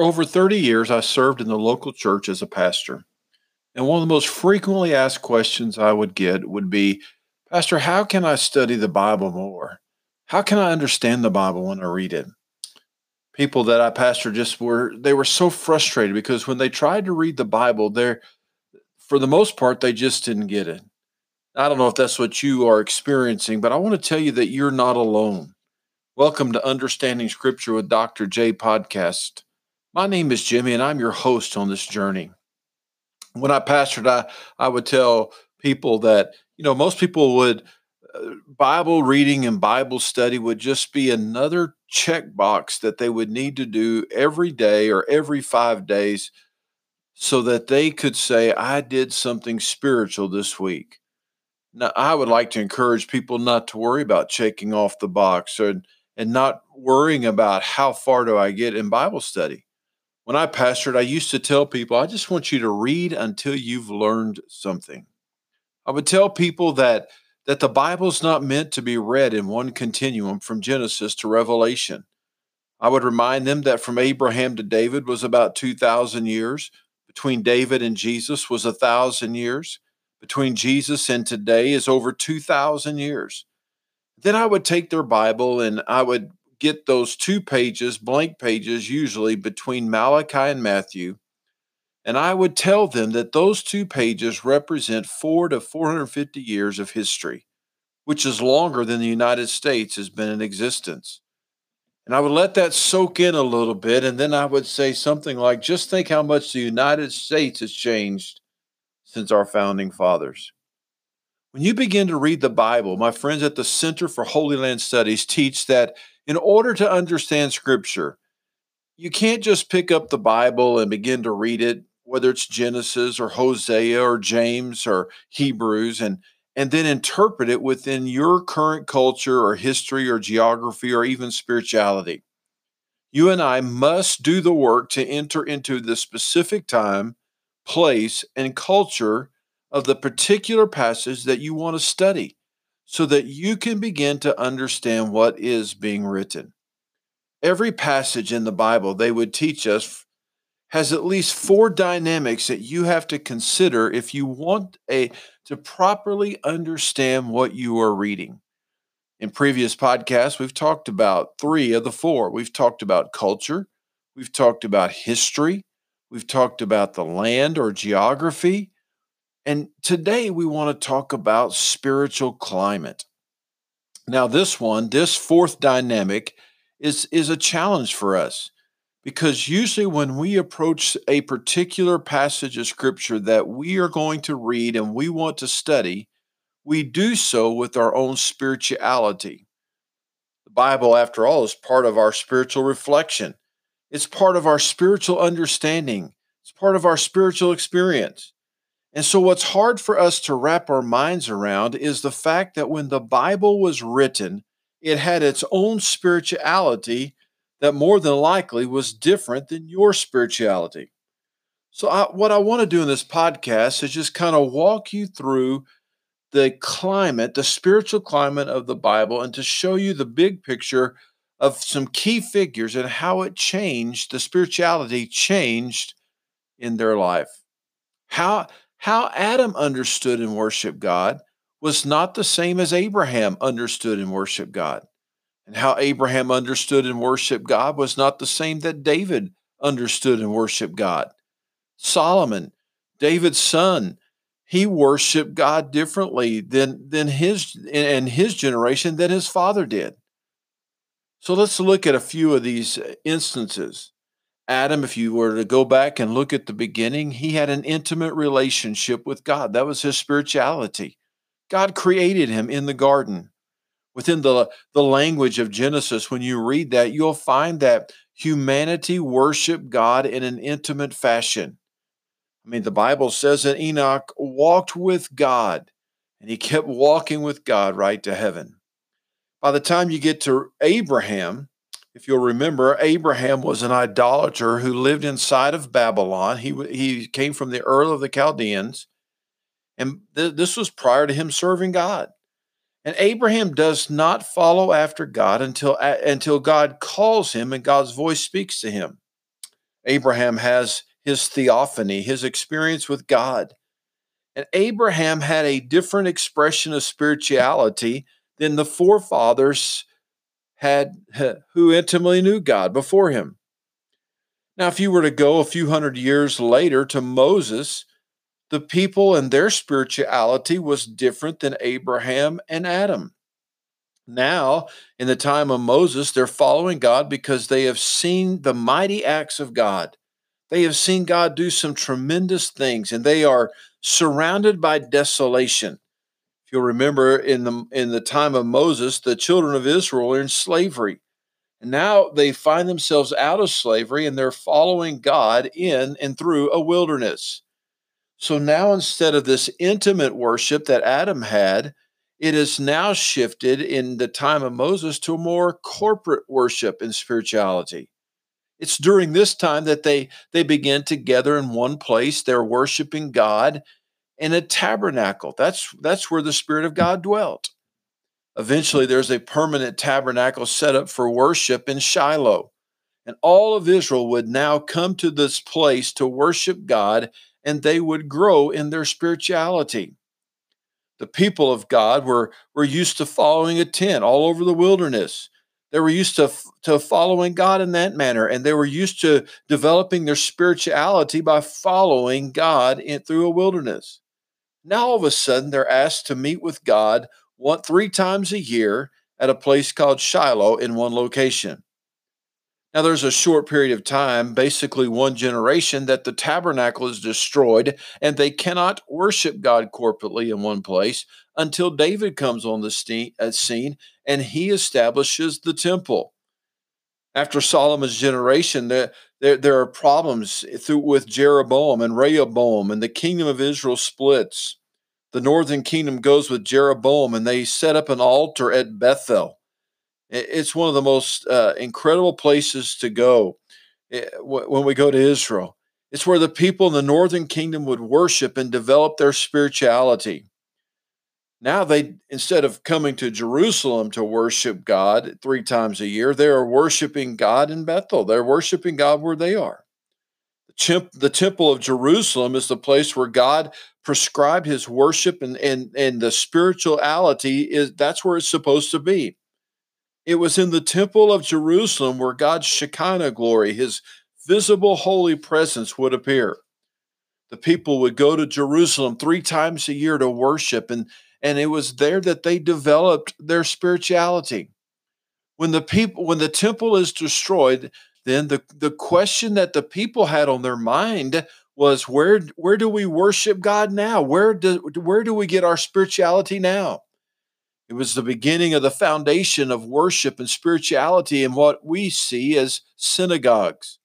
For over 30 years, I served in the local church as a pastor. And one of the most frequently asked questions I would get would be Pastor, how can I study the Bible more? How can I understand the Bible when I read it? People that I pastor just were they were so frustrated because when they tried to read the Bible, they're for the most part, they just didn't get it. I don't know if that's what you are experiencing, but I want to tell you that you're not alone. Welcome to Understanding Scripture with Dr. J podcast. My name is Jimmy, and I'm your host on this journey. When I pastored, I, I would tell people that, you know, most people would, uh, Bible reading and Bible study would just be another checkbox that they would need to do every day or every five days so that they could say, I did something spiritual this week. Now, I would like to encourage people not to worry about checking off the box and, and not worrying about how far do I get in Bible study when I pastored, I used to tell people, I just want you to read until you've learned something. I would tell people that that the Bible's not meant to be read in one continuum from Genesis to Revelation. I would remind them that from Abraham to David was about 2,000 years. Between David and Jesus was a thousand years. Between Jesus and today is over 2,000 years. Then I would take their Bible and I would get those two pages, blank pages, usually between Malachi and Matthew. And I would tell them that those two pages represent four to 450 years of history, which is longer than the United States has been in existence. And I would let that soak in a little bit. And then I would say something like, just think how much the United States has changed since our founding fathers. When you begin to read the Bible, my friends at the Center for Holy Land Studies teach that in order to understand scripture, you can't just pick up the Bible and begin to read it, whether it's Genesis or Hosea or James or Hebrews, and, and then interpret it within your current culture or history or geography or even spirituality. You and I must do the work to enter into the specific time, place, and culture of the particular passage that you want to study so that you can begin to understand what is being written. Every passage in the Bible they would teach us has at least four dynamics that you have to consider if you want a to properly understand what you are reading. In previous podcasts, we've talked about three of the four. We've talked about culture, we've talked about history, we've talked about the land or geography, and today we want to talk about spiritual climate. Now, this one, this fourth dynamic, is, is a challenge for us because usually when we approach a particular passage of scripture that we are going to read and we want to study, we do so with our own spirituality. The Bible, after all, is part of our spiritual reflection, it's part of our spiritual understanding, it's part of our spiritual experience. And so, what's hard for us to wrap our minds around is the fact that when the Bible was written, it had its own spirituality that more than likely was different than your spirituality. So, I, what I want to do in this podcast is just kind of walk you through the climate, the spiritual climate of the Bible, and to show you the big picture of some key figures and how it changed, the spirituality changed in their life. How, how Adam understood and worshiped God was not the same as Abraham understood and worshiped God. And how Abraham understood and worshiped God was not the same that David understood and worshiped God. Solomon, David's son, he worshiped God differently than, than his and his generation than his father did. So let's look at a few of these instances. Adam, if you were to go back and look at the beginning, he had an intimate relationship with God. That was his spirituality. God created him in the garden. Within the, the language of Genesis, when you read that, you'll find that humanity worshiped God in an intimate fashion. I mean, the Bible says that Enoch walked with God and he kept walking with God right to heaven. By the time you get to Abraham, if you'll remember, Abraham was an idolater who lived inside of Babylon. He, he came from the Ur of the Chaldeans, and th- this was prior to him serving God. And Abraham does not follow after God until, until God calls him and God's voice speaks to him. Abraham has his theophany, his experience with God. And Abraham had a different expression of spirituality than the forefathers had who intimately knew God before him. Now, if you were to go a few hundred years later to Moses, the people and their spirituality was different than Abraham and Adam. Now, in the time of Moses, they're following God because they have seen the mighty acts of God. They have seen God do some tremendous things and they are surrounded by desolation. You'll remember in the in the time of Moses, the children of Israel are in slavery. And now they find themselves out of slavery and they're following God in and through a wilderness. So now instead of this intimate worship that Adam had, it is now shifted in the time of Moses to a more corporate worship and spirituality. It's during this time that they they begin together in one place. They're worshiping God in a tabernacle. That's that's where the Spirit of God dwelt. Eventually, there's a permanent tabernacle set up for worship in Shiloh. And all of Israel would now come to this place to worship God, and they would grow in their spirituality. The people of God were, were used to following a tent all over the wilderness. They were used to, to following God in that manner, and they were used to developing their spirituality by following God in, through a wilderness. Now, all of a sudden, they're asked to meet with God one, three times a year at a place called Shiloh in one location. Now, there's a short period of time, basically one generation, that the tabernacle is destroyed and they cannot worship God corporately in one place until David comes on the uh, scene and he establishes the temple. After Solomon's generation, there, there are problems through, with Jeroboam and Rehoboam, and the kingdom of Israel splits. The northern kingdom goes with Jeroboam, and they set up an altar at Bethel. It's one of the most uh, incredible places to go eh, when we go to Israel. It's where the people in the northern kingdom would worship and develop their spirituality. Now they instead of coming to Jerusalem to worship God three times a year, they are worshiping God in Bethel. They're worshiping God where they are. The temple of Jerusalem is the place where God prescribed his worship and, and, and the spirituality is that's where it's supposed to be. It was in the temple of Jerusalem where God's Shekinah glory, his visible holy presence, would appear. The people would go to Jerusalem three times a year to worship, and, and it was there that they developed their spirituality. When the people when the temple is destroyed, then the, the question that the people had on their mind was where where do we worship God now? Where do where do we get our spirituality now? It was the beginning of the foundation of worship and spirituality in what we see as synagogues.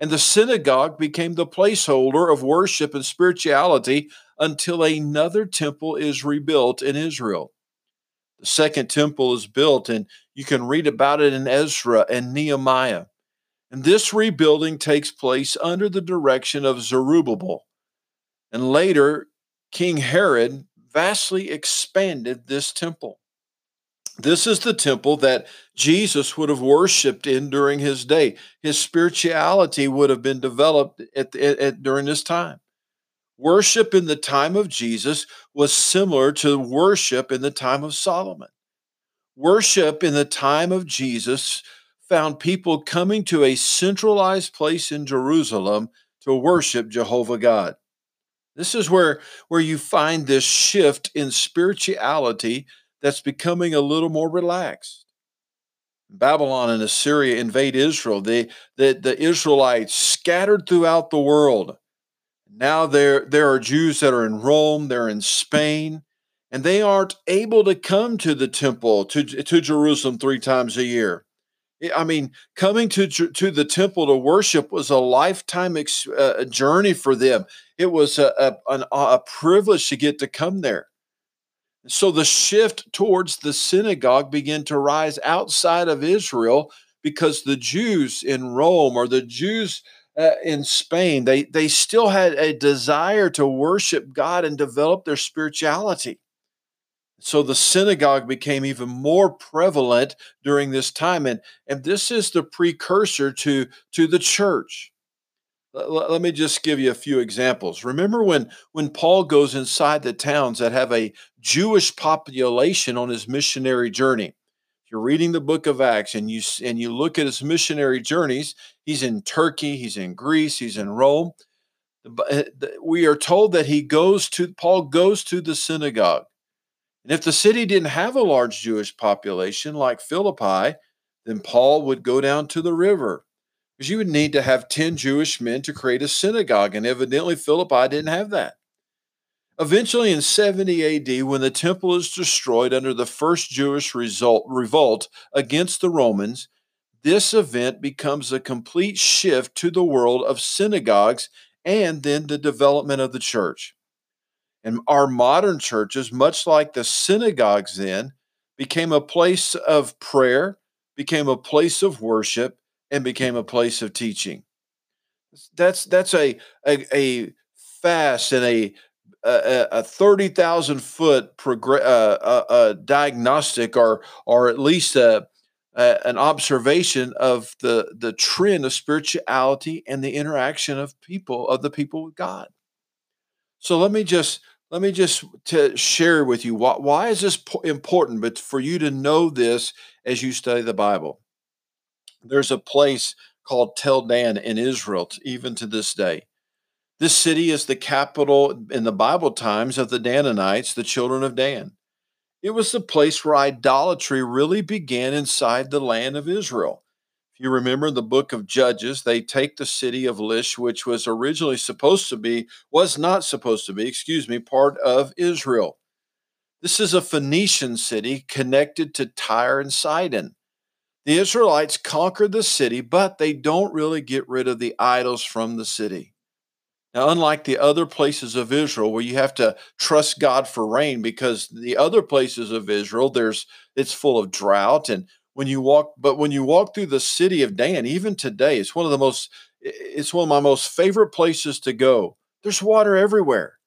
And the synagogue became the placeholder of worship and spirituality until another temple is rebuilt in Israel. The second temple is built, and you can read about it in Ezra and Nehemiah. And this rebuilding takes place under the direction of Zerubbabel. And later, King Herod vastly expanded this temple. This is the temple that Jesus would have worshiped in during his day. His spirituality would have been developed at, at, at, during this time. Worship in the time of Jesus was similar to worship in the time of Solomon. Worship in the time of Jesus found people coming to a centralized place in Jerusalem to worship Jehovah God. This is where, where you find this shift in spirituality that's becoming a little more relaxed. Babylon and Assyria invade Israel. The, the, the Israelites scattered throughout the world. Now there, there are Jews that are in Rome, they're in Spain, and they aren't able to come to the temple, to, to Jerusalem three times a year. I mean, coming to to the temple to worship was a lifetime ex, uh, journey for them. It was a, a, an, a privilege to get to come there. So the shift towards the synagogue began to rise outside of Israel because the Jews in Rome or the Jews uh, in Spain, they, they still had a desire to worship God and develop their spirituality. So the synagogue became even more prevalent during this time. And, and this is the precursor to, to the church. Let, let me just give you a few examples. Remember when when Paul goes inside the towns that have a Jewish population on his missionary journey. You're reading the book of Acts and you and you look at his missionary journeys. He's in Turkey, he's in Greece, he's in Rome. Uh, we are told that he goes to Paul goes to the synagogue. And if the city didn't have a large Jewish population like Philippi, then Paul would go down to the river because you would need to have 10 Jewish men to create a synagogue. And evidently, Philippi didn't have that. Eventually, in 70 AD, when the temple is destroyed under the first Jewish result, revolt against the Romans, this event becomes a complete shift to the world of synagogues and then the development of the church. And our modern churches, much like the synagogues then, became a place of prayer, became a place of worship, and became a place of teaching. That's that's a a, a fast and a a, a thirty thousand foot progr- uh, a, a diagnostic, or or at least a, an observation of the the trend of spirituality and the interaction of people of the people with God. So let me just let me just to share with you why, why is this important but for you to know this as you study the bible there's a place called tel dan in israel even to this day this city is the capital in the bible times of the danites the children of dan it was the place where idolatry really began inside the land of israel If you remember the book of Judges, they take the city of Laish, which was originally supposed to be, was not supposed to be, excuse me, part of Israel. This is a Phoenician city connected to Tyre and Sidon. The Israelites conquer the city, but they don't really get rid of the idols from the city. Now, unlike the other places of Israel where you have to trust God for rain, because the other places of Israel, there's it's full of drought and when you walk but when you walk through the city of dan even today it's one of the most it's one of my most favorite places to go. There's water everywhere.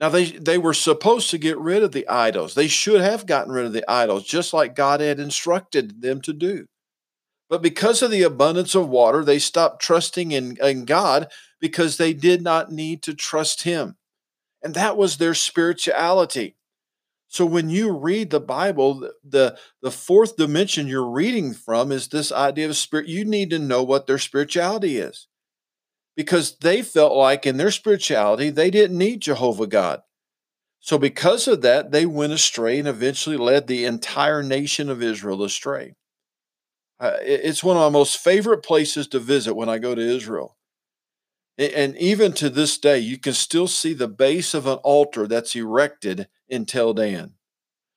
Now they they were supposed to get rid of the idols. They should have gotten rid of the idols just like god had instructed them to do but because of the abundance of water they stopped trusting in, in god because they did not need to trust him and that was their spirituality so when you read the Bible, the the fourth dimension you're reading from is this idea of spirit. You need to know what their spirituality is. Because they felt like in their spirituality, they didn't need Jehovah God. So because of that, they went astray and eventually led the entire nation of Israel astray. Uh, it's one of my most favorite places to visit when I go to Israel. And even to this day, you can still see the base of an altar that's erected in Tel Dan.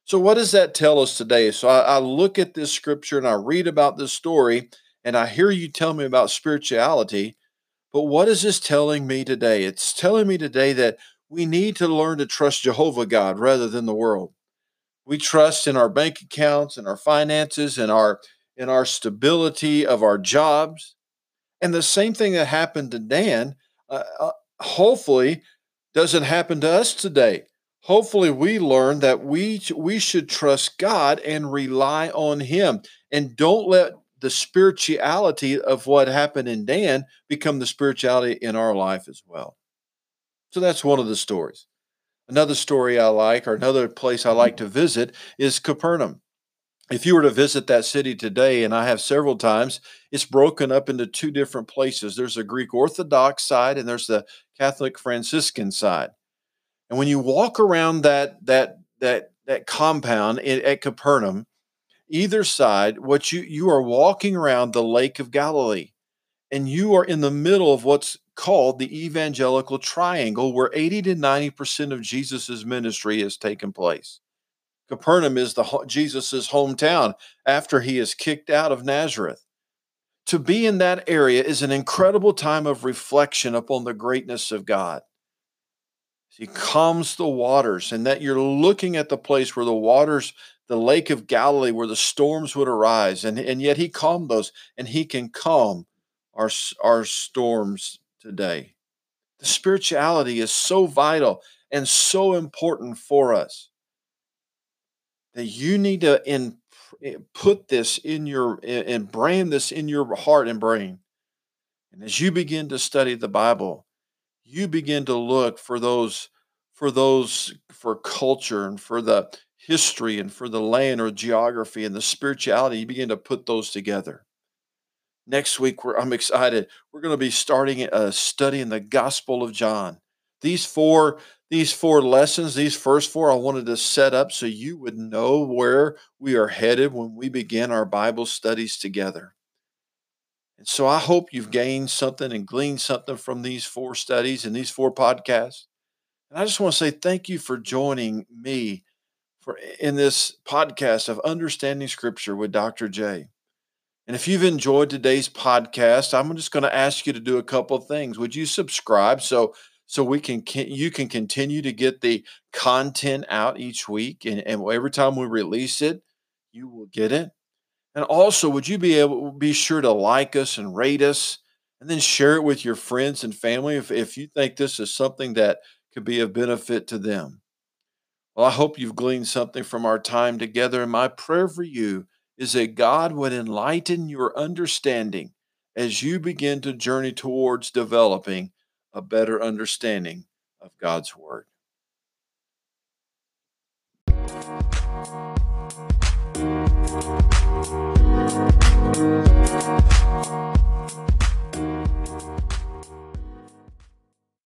So, what does that tell us today? So, I, I, look at this scripture and I read about this story, and I hear you tell me about spirituality. But what is this telling me today? It's telling me today that we need to learn to trust Jehovah God rather than the world. We trust in our bank accounts and our finances and our in our stability of our jobs. And the same thing that happened to Dan, uh, uh, hopefully, doesn't happen to us today hopefully we learn that we we should trust God and rely on him and don't let the spirituality of what happened in Dan become the spirituality in our life as well. So that's one of the stories. Another story I like or another place I like to visit is Capernaum. If you were to visit that city today, and I have several times, it's broken up into two different places. There's a Greek Orthodox side and there's the Catholic Franciscan side. And when you walk around that that that that compound in, at Capernaum, either side, what you you are walking around the Lake of Galilee, and you are in the middle of what's called the evangelical triangle, where 80 to 90 percent of Jesus's ministry has taken place. Capernaum is the Jesus's hometown after he is kicked out of Nazareth. To be in that area is an incredible time of reflection upon the greatness of God. He calms the waters, and that you're looking at the place where the waters, the lake of Galilee, where the storms would arise, and, and yet he calmed those, and he can calm our, our storms today. The spirituality is so vital and so important for us that you need to in, eh, put this in your eh, and brand this in your heart and brain And as you begin to study the Bible, you begin to look for those for those for culture and for the history and for the land or geography and the spirituality. You begin to put those together. Next week, I'm excited. We're going to be starting a study in the Gospel of John. These four these four lessons, these first four, I wanted to set up so you would know where we are headed when we begin our Bible studies together. And so I hope you've gained something and gleaned something from these four studies and these four podcasts. And I just want to say thank you for joining me for in this podcast of understanding scripture with Dr. J. And if you've enjoyed today's podcast, I'm just going to ask you to do a couple of things. Would you subscribe so so we can you can continue to get the content out each week and, and every time we release it, you will get it. And also, would you be able be sure to like us and rate us and then share it with your friends and family if, if you think this is something that could be of benefit to them? Well, I hope you've gleaned something from our time together. And my prayer for you is that God would enlighten your understanding as you begin to journey towards developing a better understanding of God's Word.